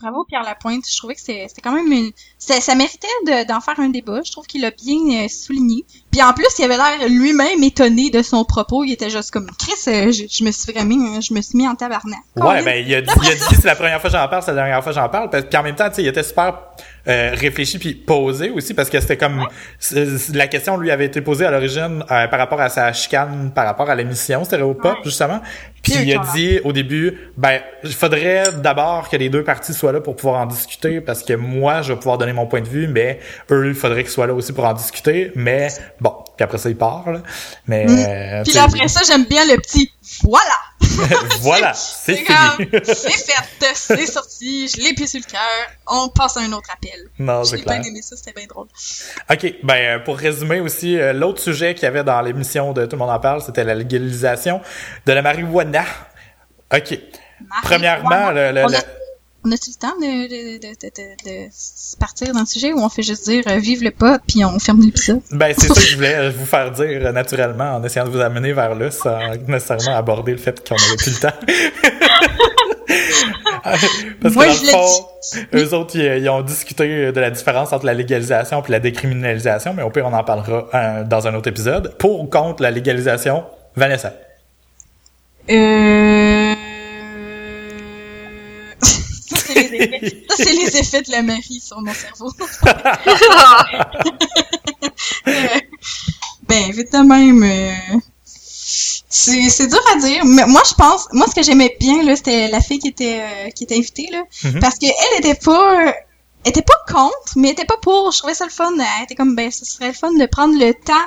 bravo Pierre Lapointe. Je trouvais que c'était quand même une... ça, ça méritait d'en faire un débat. Je trouve qu'il a bien euh, souligné. Puis en plus, il avait l'air lui-même étonné de son propos. Il était juste comme Chris, euh, je, je, me suis vraiment, je me suis mis en tabarnak. Ouais, ben il a dit, il a dit c'est la première fois que j'en parle, c'est la dernière fois que j'en parle. Puis en même temps, tu sais, il était super euh, réfléchi puis posé aussi parce que c'était comme la question lui avait été posée à l'origine euh, par rapport à sa chicane par rapport à l'émission Stéréopop ouais. justement puis il a dit au début ben il faudrait d'abord que les deux parties soient là pour pouvoir en discuter parce que moi je vais pouvoir donner mon point de vue mais eux il faudrait qu'ils soient là aussi pour en discuter mais bon puis après ça il part là. mais mm. euh, puis après ça j'aime bien le petit voilà voilà, c'est fini. c'est fait, c'est sorti, je l'ai pris sur le cœur, on passe à un autre appel. Non, c'est clair. J'ai bien aimé ça, c'était bien drôle. OK, ben pour résumer aussi, euh, l'autre sujet qu'il y avait dans l'émission de Tout le monde en parle, c'était la légalisation de la marijuana. OK. Premièrement, le, le, on a-tu le temps de, de, de, de, partir dans le sujet ou on fait juste dire euh, vive le pot puis on ferme l'épisode? Ben, c'est ça que je voulais vous faire dire euh, naturellement en essayant de vous amener vers là sans nécessairement aborder le fait qu'on n'avait plus le temps. Parce Moi, que dans je le fond, eux autres, ils, ils, ont discuté de la différence entre la légalisation et la décriminalisation, mais au pire, on en parlera euh, dans un autre épisode. Pour ou contre la légalisation, Vanessa? Euh... Ça, c'est les effets de la Marie sur mon cerveau. ben, vite de même, euh, c'est, c'est dur à dire. Mais moi, je pense, moi, ce que j'aimais bien, là, c'était la fille qui était, euh, qui était invitée, là. Mhm. Parce qu'elle était pas, était pas contre, mais elle était pas pour. Je trouvais ça le fun. Elle était comme, ben, ce serait le fun de prendre le temps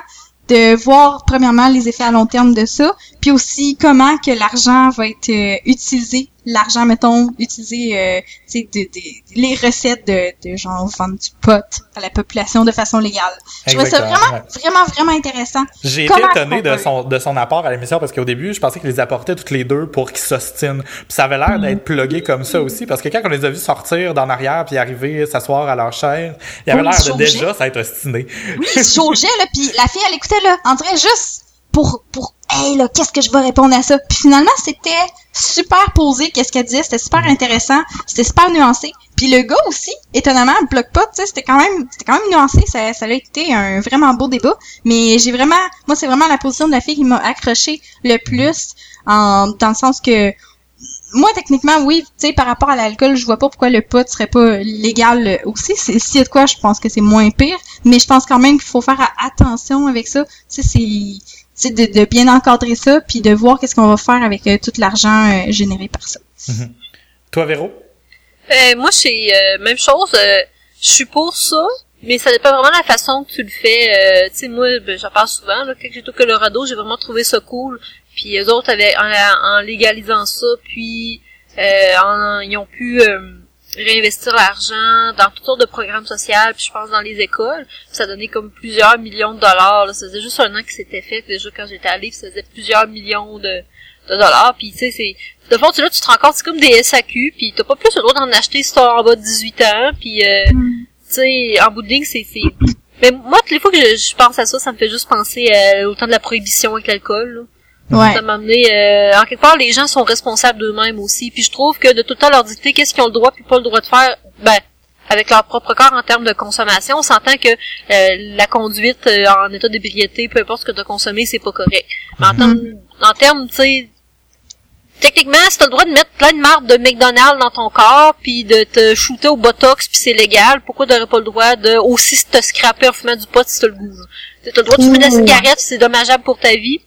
de voir premièrement les effets à long terme de ça, puis aussi comment que l'argent va être euh, utilisé. L'argent, mettons, utilisé, euh, tu sais, de, de- les recettes de, de genre vendre du pot à la population de façon légale. Je trouvais ça vraiment, vraiment, vraiment intéressant. J'ai été étonné de son, de son apport à l'émission parce qu'au début, je pensais qu'il les apportait toutes les deux pour qu'ils s'ostinent. Puis ça avait l'air d'être plugué comme ça aussi parce que quand on les a vus sortir d'en arrière puis arriver s'asseoir à leur chaise, il y avait l'air de déjà s'être ostiné. Oui, il se là, puis la fille, elle écoutait, là, en dirait juste pour, pour, hey, là, qu'est-ce que je vais répondre à ça? Puis finalement, c'était super posé, qu'est-ce qu'elle disait, c'était super intéressant, c'était super nuancé. Puis le gars aussi, étonnamment, bloc pas, tu sais, c'était quand même, c'était quand même nuancé, ça, ça a été un vraiment beau débat. Mais j'ai vraiment, moi, c'est vraiment la position de la fille qui m'a accroché le plus, en, dans le sens que, moi, techniquement, oui, tu sais, par rapport à l'alcool, je vois pas pourquoi le pot serait pas légal euh, aussi. C'est, a de quoi, je pense que c'est moins pire. Mais je pense quand même qu'il faut faire attention avec ça. Tu sais, c'est, de, de bien encadrer ça, puis de voir qu'est-ce qu'on va faire avec euh, tout l'argent euh, généré par ça. Toi, Véro? Euh, moi, c'est euh, même chose. euh, je suis pour ça, mais ça dépend vraiment de la façon que tu le fais. Euh, tu sais, moi, ben, j'en parle souvent. Là, quand j'étais au Colorado, j'ai vraiment trouvé ça cool. Puis les autres, avaient, en, en légalisant ça, puis euh, en- ils ont pu euh, réinvestir l'argent dans toutes sortes de programmes sociaux, puis je pense dans les écoles. Puis ça donnait comme plusieurs millions de dollars. Là. Ça faisait juste un an que c'était fait. Déjà, quand j'étais allée, puis ça faisait plusieurs millions de, de dollars. Puis tu sais, c'est de fond, tu là, tu te rends compte, c'est comme des SAQ, puis t'as pas plus le droit d'en acheter si t'as en bas de 18 ans, puis euh, tu sais, en bout de ligne, c'est... c'est- Mais moi, toutes les fois que je, je pense à ça, ça me fait juste penser euh, au temps de la prohibition avec l'alcool. Ouais. Ça m'a amené... euh, en quelque part, les gens sont responsables d'eux-mêmes aussi, puis je trouve que de tout le temps leur dicter qu'est-ce qu'ils ont le droit puis pas le droit de faire, ben, avec leur propre corps en termes de consommation, on s'entend que euh, la conduite euh, en état d'ébriété, peu importe ce que tu as consommé, c'est pas correct. Mais en termes, en termes, tu sais, techniquement, si t'as le droit de mettre plein de marques de McDonald's dans ton corps, puis de te shooter au Botox, puis c'est légal, pourquoi t'aurais pas le droit de aussi te scraper en fumant du pot si t'as le goût? T'as le droit de fumer de la cigarette, c'est dommageable pour ta vie.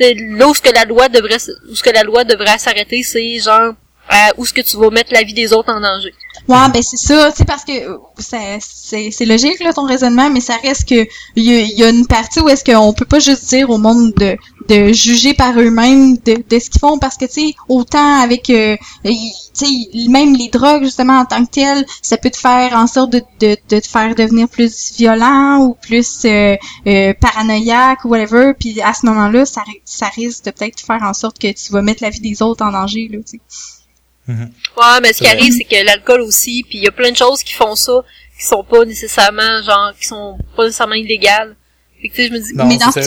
Là où ce que la loi devrait, où ce que la loi devrait s'arrêter, c'est genre euh, où ce que tu vas mettre la vie des autres en danger. Ouais, ben c'est ça, c'est parce que euh, c'est logique là ton raisonnement, mais ça reste que il y, y a une partie où est-ce qu'on peut pas juste dire au monde de de juger par eux-mêmes de, de ce qu'ils font parce que tu sais autant avec euh, tu sais même les drogues justement en tant que telles, ça peut te faire en sorte de de, de te faire devenir plus violent ou plus euh, euh, paranoïaque ou whatever, puis à ce moment-là, ça ça risque de peut-être faire en sorte que tu vas mettre la vie des autres en danger là, tu sais. Ouais, mais ce qui arrive, c'est que l'alcool aussi, puis il y a plein de choses qui font ça, qui sont pas nécessairement, genre, qui sont pas nécessairement illégales. Fait que, tu sais, je me dis, Non, Mais dans tu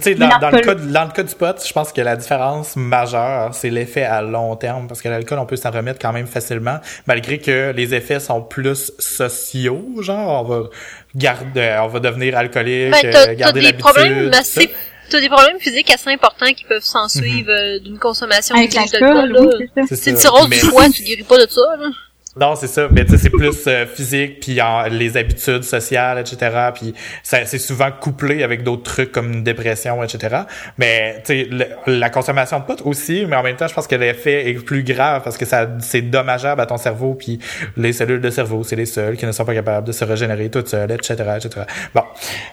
tu dans, dans le cas, de- dans le cas du pot, je pense que la différence majeure, c'est l'effet à long terme, parce que l'alcool, on peut s'en remettre quand même facilement, malgré que les effets sont plus sociaux, genre, on va garder, on va devenir alcoolique, ben, euh, t'as garder des l'habitude. problèmes assez, t'as des problèmes physiques assez importants qui peuvent s'en suivre euh, d'une consommation Avec d'alcool, oui, là. ça. cirrhose Mais- du foie, tu guéris pas de ça, là. Non, c'est ça. Mais tu sais, c'est plus euh, physique, puis en- les habitudes sociales, etc. Puis ça- c'est souvent couplé avec d'autres trucs comme une dépression, etc. Mais tu sais, la consommation de pot aussi, mais en même temps, je pense que l'effet est plus grave parce que ça c'est dommageable à ton cerveau, puis les cellules de cerveau, c'est les seules qui ne sont pas capables de se régénérer toutes seules, etc., etc. Bon.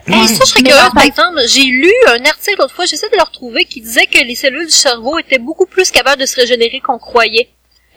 Hey, ça, je serais Mais curieuse, par exemple, j'ai lu un article l'autre fois, j'essaie de le retrouver, qui disait que les cellules du cerveau étaient beaucoup plus capables de se régénérer qu'on croyait.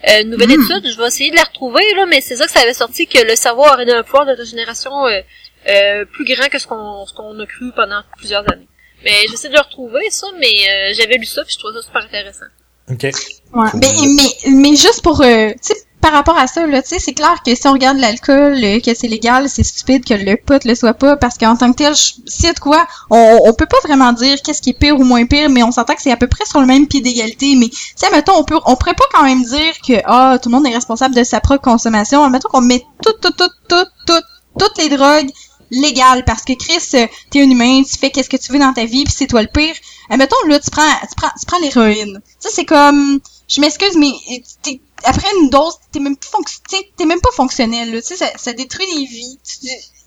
Euh, une nouvelle Hmm. étude, je vais essayer de la retrouver, là, mais c'est ça que ça avait sorti, que le cerveau aurait un pouvoir de régénération euh, euh, plus grand que ce qu'on ce qu'on a cru pendant plusieurs années. Mais j'essaie de le retrouver, ça, mais euh, j'avais lu ça, puis je trouvais ça super intéressant. OK. Ouais. Mais, mais, mais juste pour, euh, tu sais, par rapport à ça, là, tu sais, c'est clair que si on regarde l'alcool, euh, que c'est légal, c'est stupide que le pot le soit pas, parce qu'en tant que tel, a de quoi, on, peut pas vraiment dire qu'est-ce qui est pire ou moins pire, mais on s'entend que c'est à peu près sur le même pied d'égalité. Mais, tu sais, mettons, on peut, on pourrait pas quand même dire que, ah, tout le monde est responsable de sa propre consommation. Mettons qu'on met tout, tout, tout, tout, tout, toutes les drogues légales, parce que Chris, euh, t'es un humain, tu fais qu'est-ce que tu veux dans ta vie, puis c'est toi le pire. Mettons, là, tu prends, tu prends, tu prends l'héroïne. Sais, c'est comme, je m'excuse, mais euh, t'es- après une dose, t'es même plus t'es même pas fonctionnel, là. Tu sais, ça, ça détruit les vies.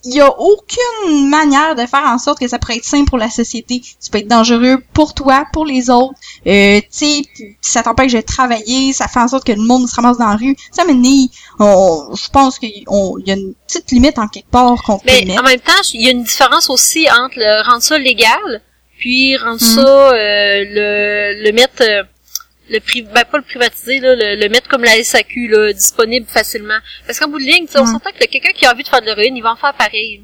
Il y a aucune manière de faire en sorte que ça pourrait être sain pour la société. Tu peux être dangereux pour toi, pour les autres. Euh, tu ça t'empêche de travailler, ça fait en sorte que le monde se ramasse dans la rue. Ça mais on, je pense qu'il y a une petite limite en quelque part qu'on peut Mais mettre. en même temps, il y a une différence aussi entre le rendre ça légal, puis rendre Mhm. ça, euh, le, le mettre, euh, le pri ben pas le privatiser, là, le, le mettre comme la SAQ, là, disponible facilement. Parce qu'en bout de ligne, on Mhm. s'entend que quelqu'un qui a envie de faire de l'héroïne, il va en faire pareil.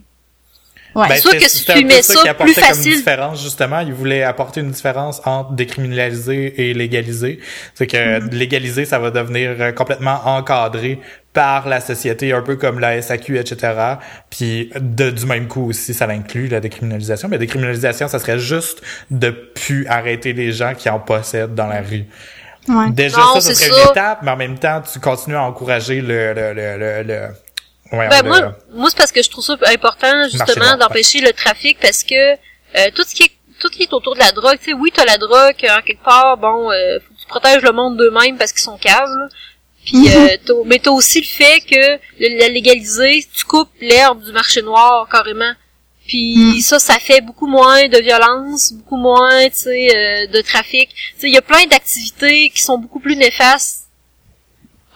Ouais. Ben, Soit c'est- que si tu mets ça ça plus comme facile- différence, justement. Il voulait apporter une différence entre décriminaliser et légaliser. C'est que Mm-hmm. légaliser, ça va devenir euh, complètement encadré par la société, un peu comme la SAQ, etc. Puis de, du même coup aussi, ça l'inclut, la décriminalisation. Mais la décriminalisation, ça serait juste de plus arrêter les gens qui en possèdent dans la rue. Ouais. Déjà, Non, ça, ça serait ça. une étape, mais en même temps, tu continues à encourager le... le, le, le, Ben, moi, moi c'est parce que je trouve ça important, justement, d'empêcher le trafic, parce que euh, tout ce qui est tout ce qui est autour de la drogue, tu sais, oui, t'as la drogue, en quelque part, bon, euh, faut que tu protèges le monde d'eux-mêmes parce qu'ils sont caves, là. Puis, euh, t'as- mais t'as aussi le fait que le- la légaliser, tu coupes l'herbe du marché noir, carrément. Puis Mm. ça, ça fait beaucoup moins de violence, beaucoup moins, tu sais, euh, de trafic. Tu sais, il y a plein d'activités qui sont beaucoup plus néfastes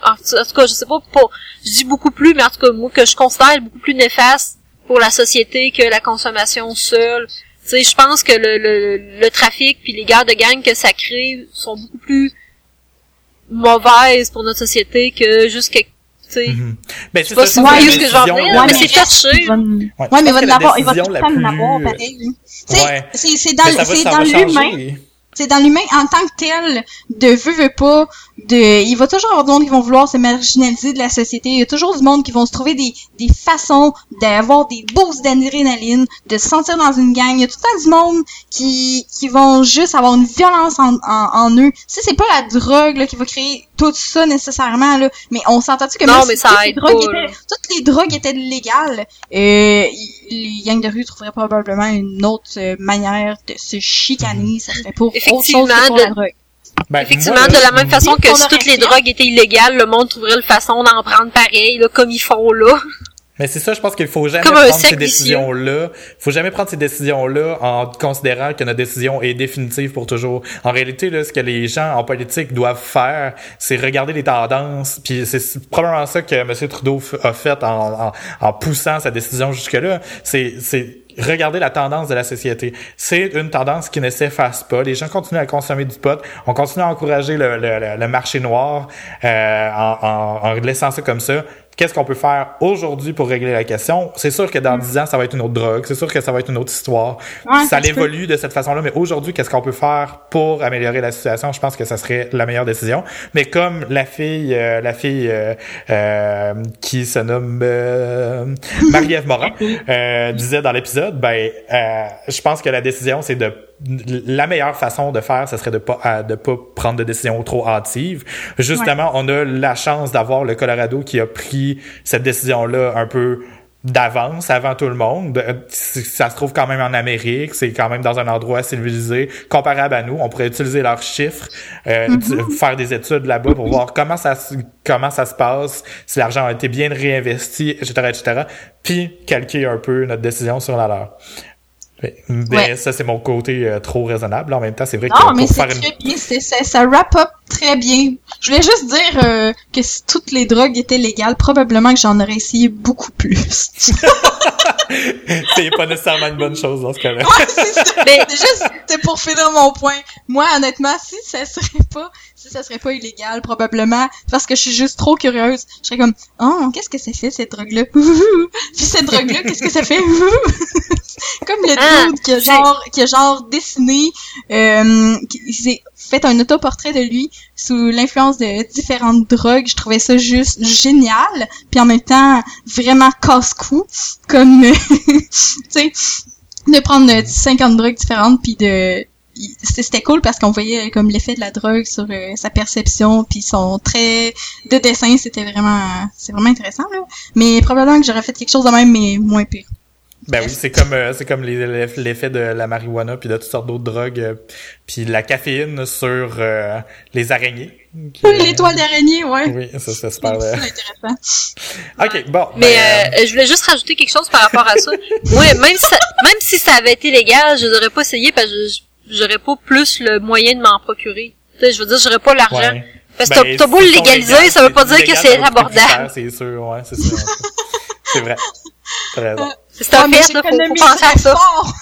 en, tout- cas, je sais pas pour, je dis beaucoup plus, mais en tout cas, moi, que je considère beaucoup plus néfaste pour la société que la consommation seule. Tu sais, je pense que le, le, le trafic puis les guerres de gang que ça crée sont beaucoup plus mauvaises pour notre société que juste que, tu sais. Ben, je c'est sais pas ça, si je vous pense que voyez la ce que je veux en décision- dire, Ouais, mais c'est nous- Ouais, mais il va en avoir, il va tout le temps en avoir, pareil. C'est dans, ça dans l'humain. C'est dans l'humain en tant que tel de veut veut pas de il va toujours avoir du monde qui vont vouloir se marginaliser de la société. Il y a toujours du monde qui vont se trouver des, des façons d'avoir des boosts d'adrénaline de se sentir dans une gang. Il y a tout le temps du monde qui qui vont juste avoir une violence en, en, en eux. Si c'est pas la drogue là, qui va créer tout ça nécessairement là mais on s'entend-tu que Non, même mais si ça toutes les drogues étaient, toutes les drogues étaient légales euh, les gangs de rue trouveraient probablement une autre euh, manière de se chicaner. Ça serait pour autre chose Effectivement, que pour de- la drogue. Ben, Effectivement, moi, de la même façon que si toutes les drogues étaient illégales, le monde trouverait le façon d'en prendre pareil, là, comme ils font là. Mais c'est ça, je pense qu'il faut jamais Comme prendre ces décisions-là. faut jamais prendre ces décisions-là en considérant que notre décision est définitive pour toujours. En réalité, là, ce que les gens en politique doivent faire, c'est regarder les tendances. Puis c'est probablement ça que M. Trudeau a fait en, en, en poussant sa décision jusque-là. C'est, c'est regarder la tendance de la société. C'est une tendance qui ne s'efface pas. Les gens continuent à consommer du pot. On continue à encourager le, le, le- le marché noir euh, en, en, en laissant ça comme ça. Qu'est-ce qu'on peut faire aujourd'hui pour régler la question? C'est sûr que dans 10 ans, ça va être une autre drogue. C'est sûr que ça va être une autre histoire. Ouais, ça évolue de cette façon-là. Mais aujourd'hui, qu'est-ce qu'on peut faire pour améliorer la situation? Je pense que ça serait la meilleure décision. Mais comme la fille, euh, la fille euh, euh, qui se nomme euh, Marie-Ève Morin euh, disait dans l'épisode, ben, euh, je pense que la décision, c'est de la meilleure façon de faire, ce serait de pas de pas prendre de décisions trop hâtives. Justement, on a la chance d'avoir le Colorado qui a pris cette décision-là un peu d'avance avant tout le monde. Euh, Ça se trouve quand même en Amérique, c'est quand même dans un endroit civilisé, comparable à nous. On pourrait utiliser leurs chiffres, euh, tu- faire des études là-bas pour voir comment ça se, comment ça se passe, si l'argent a été bien réinvesti, etc., etc. Puis calquer un peu notre décision sur la leur. Mais, mais Ouais. ça, c'est mon côté euh, trop raisonnable. En même temps, c'est vrai que Non, mais c'est une... très bien. c'est- ça wrap up très bien. Je voulais juste dire euh, que si toutes les drogues étaient légales, probablement que j'en aurais essayé beaucoup plus. c'est pas nécessairement une bonne chose dans ce cas-là. Ouais, c'est ça. Mais- C'est juste, pour finir mon point. Moi, honnêtement, si ça serait pas, si ça serait pas illégal, probablement, parce que je suis juste trop curieuse, je serais comme, oh, qu'est-ce que ça fait, cette drogue-là? Puis cette drogue-là, qu'est-ce que ça fait? comme le Ah, dude qui a genre, qui a genre dessiné, euh, qui s'est fait un autoportrait de lui sous l'influence de différentes drogues. Je trouvais ça juste génial, puis en même temps, vraiment casse-cou, comme, tu sais, de prendre euh, 50 drogues différentes puis de c'était cool parce qu'on voyait euh, comme l'effet de la drogue sur euh, sa perception puis son trait de dessin. C'était vraiment euh, c'est vraiment intéressant là. Mais probablement que j'aurais fait quelque chose de même mais moins pire Ben oui, c'est comme euh, c'est comme les- les- l'effet de la marijuana puis de toutes sortes d'autres drogues euh, puis de la caféine sur euh, les araignées. qui- l'étoile d'araignée ouais Oui, ça c'est super. euh, intéressant Ok, bon. Mais ben, euh, je voulais juste rajouter quelque chose par rapport à ça. Moi, même si ça, même si ça avait été légal, je n'aurais pas essayé parce que je- j'aurais pas plus le moyen de m'en procurer. Tu sais, je veux dire, j'aurais pas l'argent. ouais. Parce que Ben, t'as- beau le légaliser, légaux, ça veut pas dire que c'est abordable. C'est sûr, ouais, c'est sûr. c'est vrai. T'as raison. C'est un mais fait, là, faut, faut penser à ça. fort.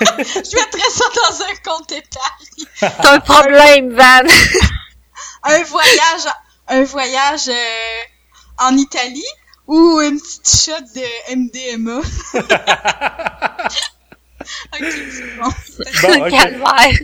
je mettrais ça dans un compte épargne T'as un problème, Van. un voyage un voyage euh, en Italie ou une petite shot de MDMA ok c'est bon Bon, ok. Calvaire.